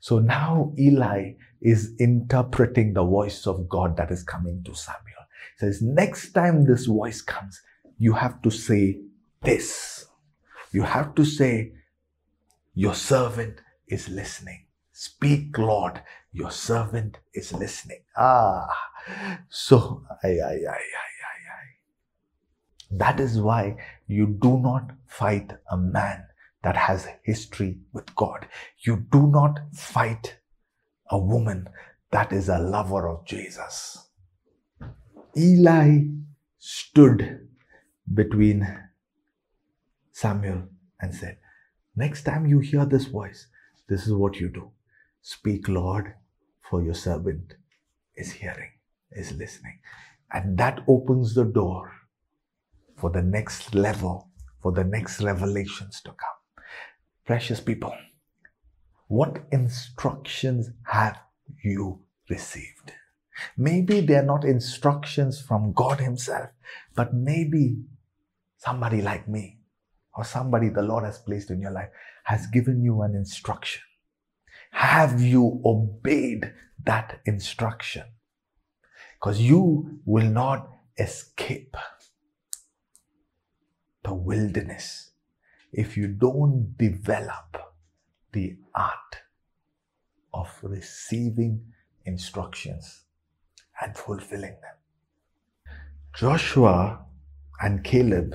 So now Eli is interpreting the voice of God that is coming to Samuel. He says, next time this voice comes, you have to say this. You have to say, your servant is listening. Speak, Lord, your servant is listening. Ah, so. That is why you do not fight a man that has history with God. You do not fight a woman that is a lover of Jesus. Eli stood between Samuel and said, Next time you hear this voice, this is what you do. Speak, Lord, for your servant is hearing, is listening. And that opens the door for the next level, for the next revelations to come. Precious people, what instructions have you received? Maybe they're not instructions from God Himself, but maybe somebody like me or somebody the Lord has placed in your life has given you an instruction. Have you obeyed that instruction? Because you will not escape the wilderness if you don't develop the art of receiving instructions and fulfilling them. Joshua and Caleb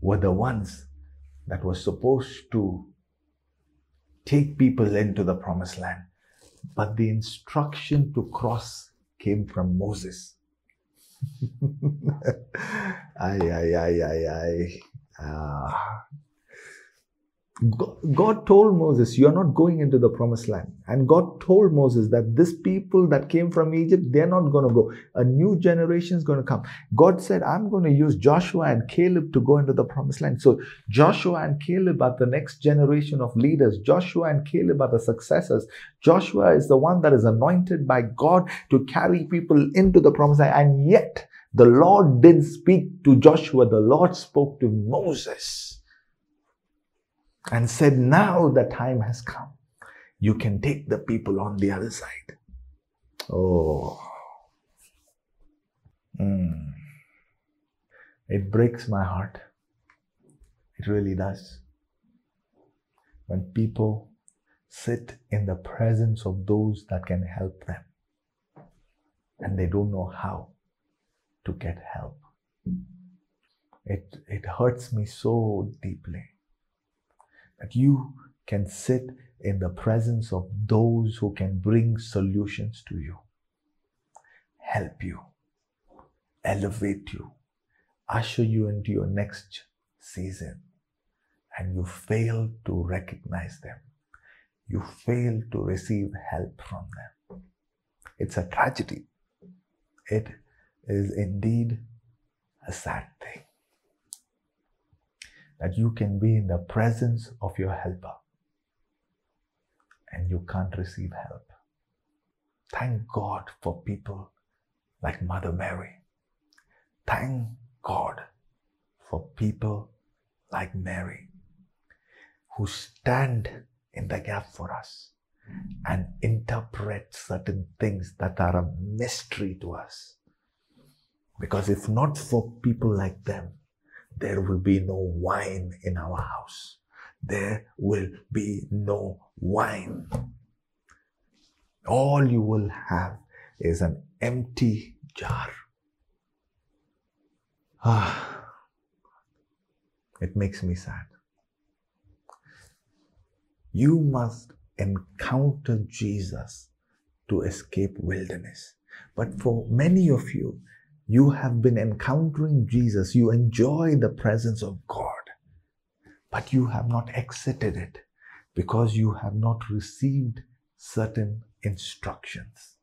were the ones that were supposed to take people into the promised land. But the instruction to cross came from Moses. (laughs) ay, ay, ay, ay, ay. Ah, God told Moses, You're not going into the promised land. And God told Moses that this people that came from Egypt, they're not going to go. A new generation is going to come. God said, I'm going to use Joshua and Caleb to go into the promised land. So Joshua and Caleb are the next generation of leaders. Joshua and Caleb are the successors. Joshua is the one that is anointed by God to carry people into the promised land. And yet, the Lord didn't speak to Joshua, the Lord spoke to Moses and said, Now the time has come. You can take the people on the other side. Oh. Mm. It breaks my heart. It really does. When people sit in the presence of those that can help them and they don't know how to get help. It, it hurts me so deeply that you can sit in the presence of those who can bring solutions to you, help you, elevate you, usher you into your next season, and you fail to recognize them. You fail to receive help from them. It's a tragedy. It is indeed a sad thing that you can be in the presence of your helper and you can't receive help. Thank God for people like Mother Mary. Thank God for people like Mary who stand in the gap for us and interpret certain things that are a mystery to us. Because if not for people like them, there will be no wine in our house. There will be no wine. All you will have is an empty jar. Ah, it makes me sad. You must encounter Jesus to escape wilderness. But for many of you, you have been encountering Jesus. You enjoy the presence of God, but you have not exited it because you have not received certain instructions.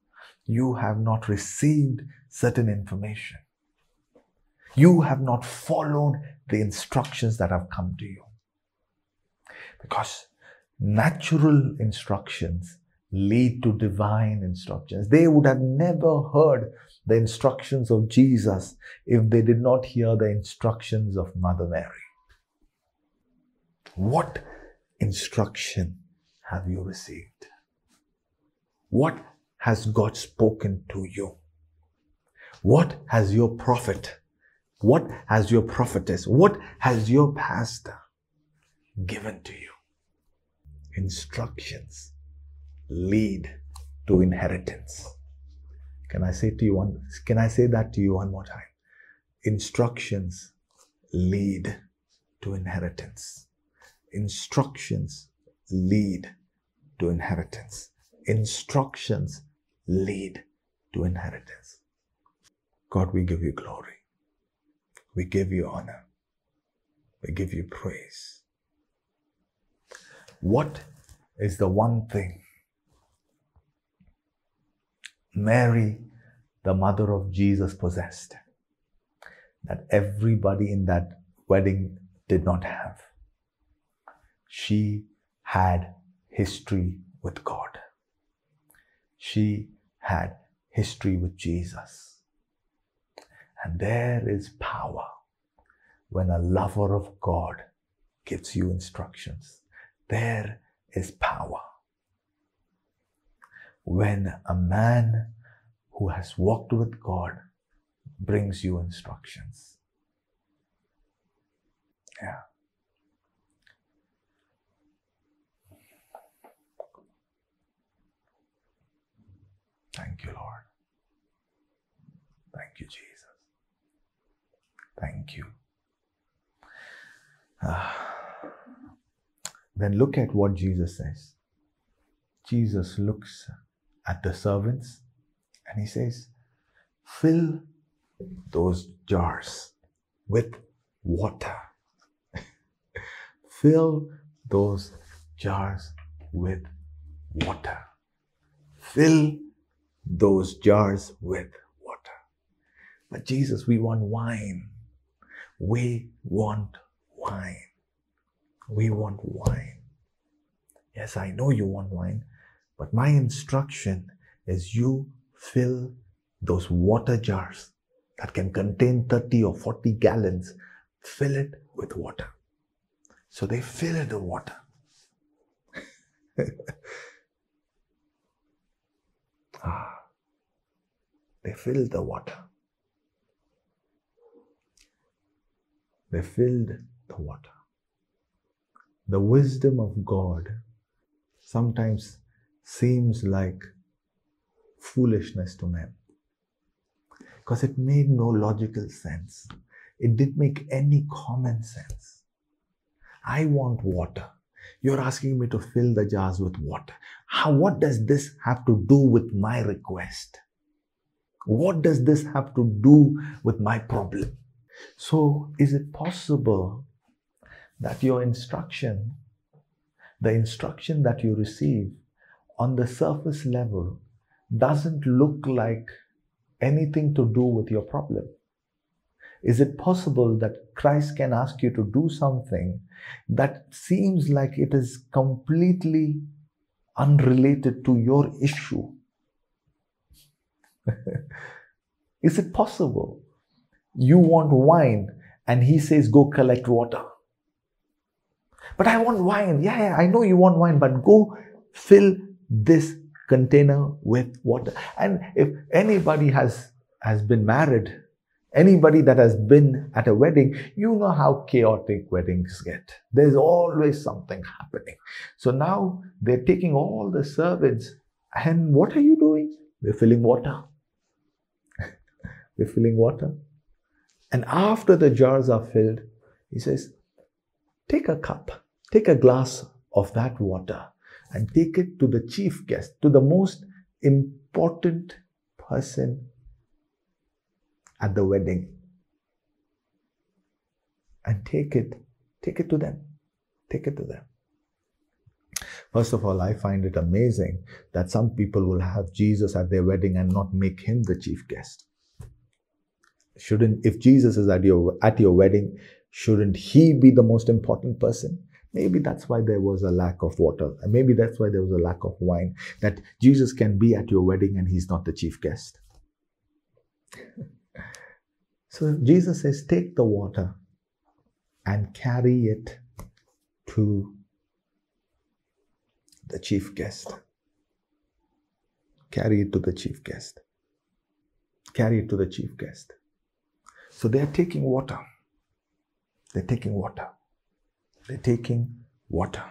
You have not received certain information. You have not followed the instructions that have come to you. Because natural instructions lead to divine instructions. They would have never heard the instructions of Jesus if they did not hear the instructions of Mother Mary? What instruction have you received? What has God spoken to you? What has your prophet, what has your prophetess, what has your pastor given to you? Instructions lead to inheritance. Can I say to you one, can I say that to you one more time? Instructions lead to inheritance. Instructions lead to inheritance. Instructions lead to inheritance. God, we give you glory. We give you honor. We give you praise. What is the one thing Mary, the mother of Jesus, possessed that everybody in that wedding did not have? She had history with God. She had history with Jesus. And there is power when a lover of God gives you instructions. There is power. When a man who has walked with God brings you instructions. Yeah. Thank you, Lord. Thank you, Jesus. Thank you. Uh, then look at what Jesus says. Jesus looks at the servants and he says, Fill those jars with water. (laughs) Fill those jars with water. Fill those jars with water. But Jesus, we want wine. We want wine. We want wine. Yes, I know you want wine, but my instruction is you fill those water jars that can contain 30 or 40 gallons, fill it with water. So they fill it with water. (laughs) ah, they filled the water. They filled the water. The wisdom of God sometimes seems like foolishness to men because it made no logical sense. It didn't make any common sense. I want water. You're asking me to fill the jars with water. How, what does this have to do with my request? What does this have to do with my problem? So, is it possible that your instruction, the instruction that you receive on the surface level, doesn't look like anything to do with your problem? Is it possible that Christ can ask you to do something that seems like it is completely unrelated to your issue? (laughs) is it possible? You want wine and he says, Go collect water. But I want wine. Yeah, yeah, I know you want wine, but go fill this container with water. And if anybody has, has been married, anybody that has been at a wedding, you know how chaotic weddings get. There's always something happening. So now they're taking all the servants, and what are you doing? We're filling water. (laughs) We're filling water. And after the jars are filled, he says, Take a cup, take a glass of that water and take it to the chief guest, to the most important person at the wedding. And take it, take it to them. Take it to them. First of all, I find it amazing that some people will have Jesus at their wedding and not make him the chief guest shouldn't if jesus is at your at your wedding shouldn't he be the most important person maybe that's why there was a lack of water and maybe that's why there was a lack of wine that jesus can be at your wedding and he's not the chief guest (laughs) So Jesus says, Take the water and carry it to the chief guest. Carry it to the chief guest. Carry it to the chief guest. So they are taking water. They're taking water. They're taking water.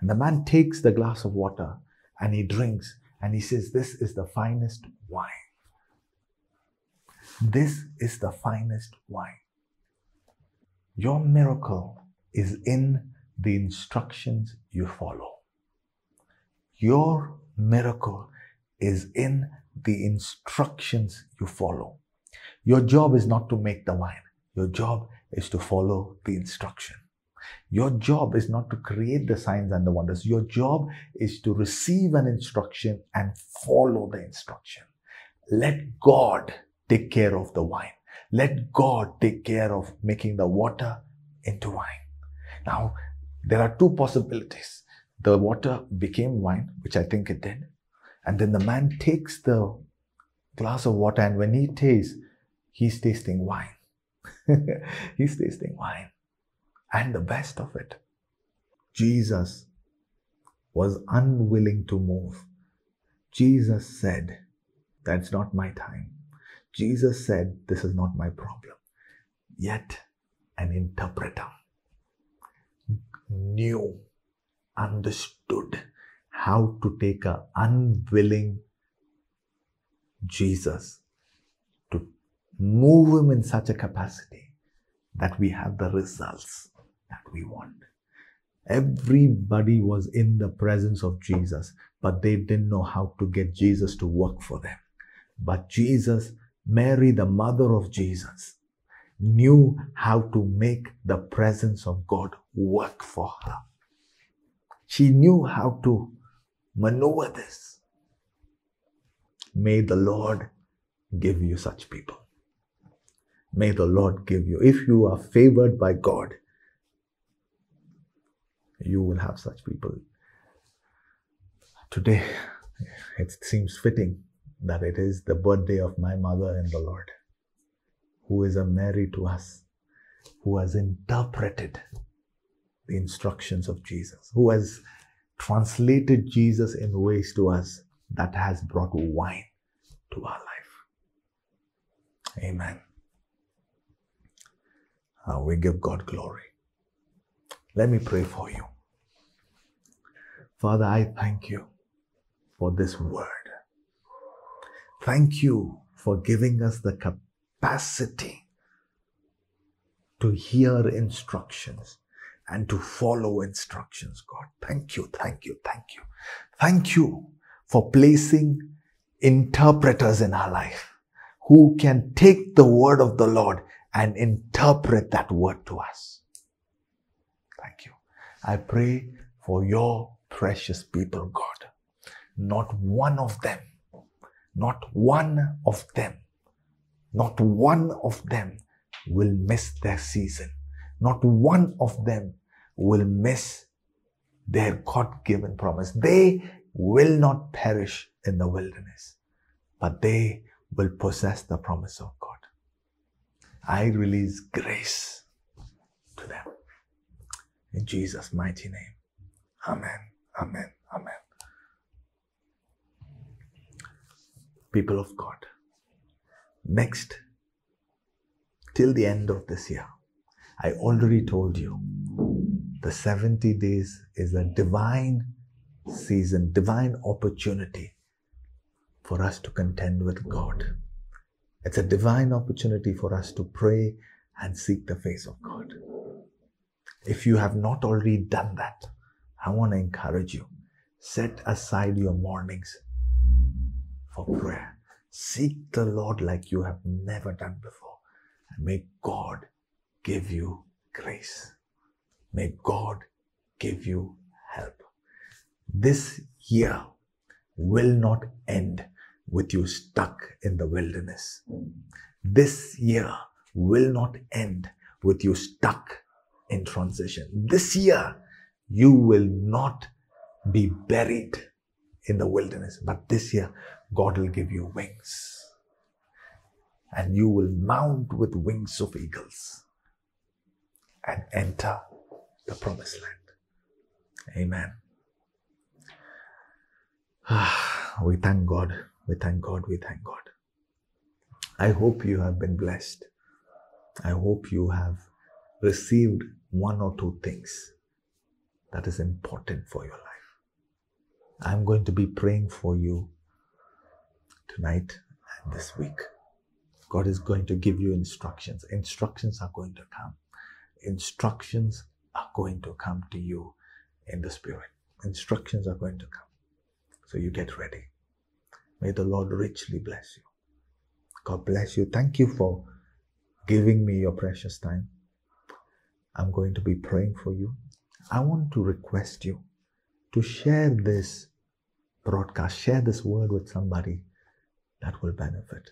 And the man takes the glass of water and he drinks and he says, This is the finest wine. This is the finest wine. Your miracle is in the instructions you follow. Your miracle is in the instructions you follow. Your job is not to make the wine. Your job is to follow the instruction. Your job is not to create the signs and the wonders. Your job is to receive an instruction and follow the instruction. Let God take care of the wine. Let God take care of making the water into wine. Now, there are two possibilities. The water became wine, which I think it did. And then the man takes the glass of water, and when he tastes, he's tasting wine. (laughs) he's tasting wine. And the best of it, Jesus was unwilling to move. Jesus said, That's not my time. Jesus said, This is not my problem. Yet, an interpreter knew, understood how to take an unwilling Jesus to move him in such a capacity that we have the results that we want. Everybody was in the presence of Jesus, but they didn't know how to get Jesus to work for them. But Jesus Mary, the mother of Jesus, knew how to make the presence of God work for her. She knew how to maneuver this. May the Lord give you such people. May the Lord give you. If you are favored by God, you will have such people. Today, it seems fitting that it is the birthday of my mother in the Lord, who is a Mary to us, who has interpreted the instructions of Jesus, who has translated Jesus in ways to us that has brought wine to our life. Amen. Uh, we give God glory. Let me pray for you. Father, I thank you for this word. Thank you for giving us the capacity to hear instructions and to follow instructions, God. Thank you, thank you, thank you. Thank you for placing interpreters in our life who can take the word of the Lord and interpret that word to us. I pray for your precious people, God. Not one of them not one of them, not one of them will miss their season. Not one of them will miss their God given promise. They will not perish in the wilderness, but they will possess the promise of God. I release grace to them. In Jesus' mighty name. Amen. Amen. Amen. people of God. Next, till the end of this year, I already told you the 70 days is a divine season, divine opportunity for us to contend with God. It's a divine opportunity for us to pray and seek the face of God. If you have not already done that, I want to encourage you. Set aside your mornings for prayer. Seek the Lord like you have never done before. And may God give you grace. May God give you help. This year will not end with you stuck in the wilderness. This year will not end with you stuck in transition. This year, you will not be buried in the wilderness. But this year, God will give you wings. and you will mount with wings of eagles and enter the promised land. Amen. (sighs) we thank God. We thank God. We thank God. I hope you have been blessed. I hope you have received one or two things that is important for your life. I'm going to be praying for you tonight and this week. God is going to give you instructions. Instructions are going to come. Instructions are going to come to you in the Spirit. Instructions are going to come. So you get ready. May the Lord richly bless you. God bless you. Thank you for giving me your precious time. I'm going to be praying for you. I want to request you to share this broadcast, share this word with somebody that will benefit.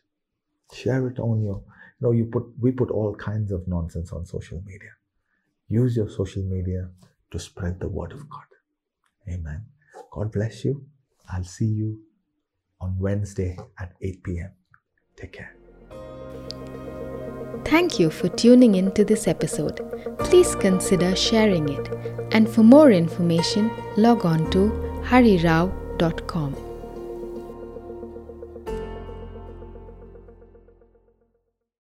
Share it on your, you know, you put, we put all kinds of nonsense on social media. Use your social media to spread the word of God. Amen. God bless you. I'll see you on Wednesday at 8 p.m. Take care. Thank you for tuning in to this episode. Please consider sharing it. And for more information, log on to harirao.com.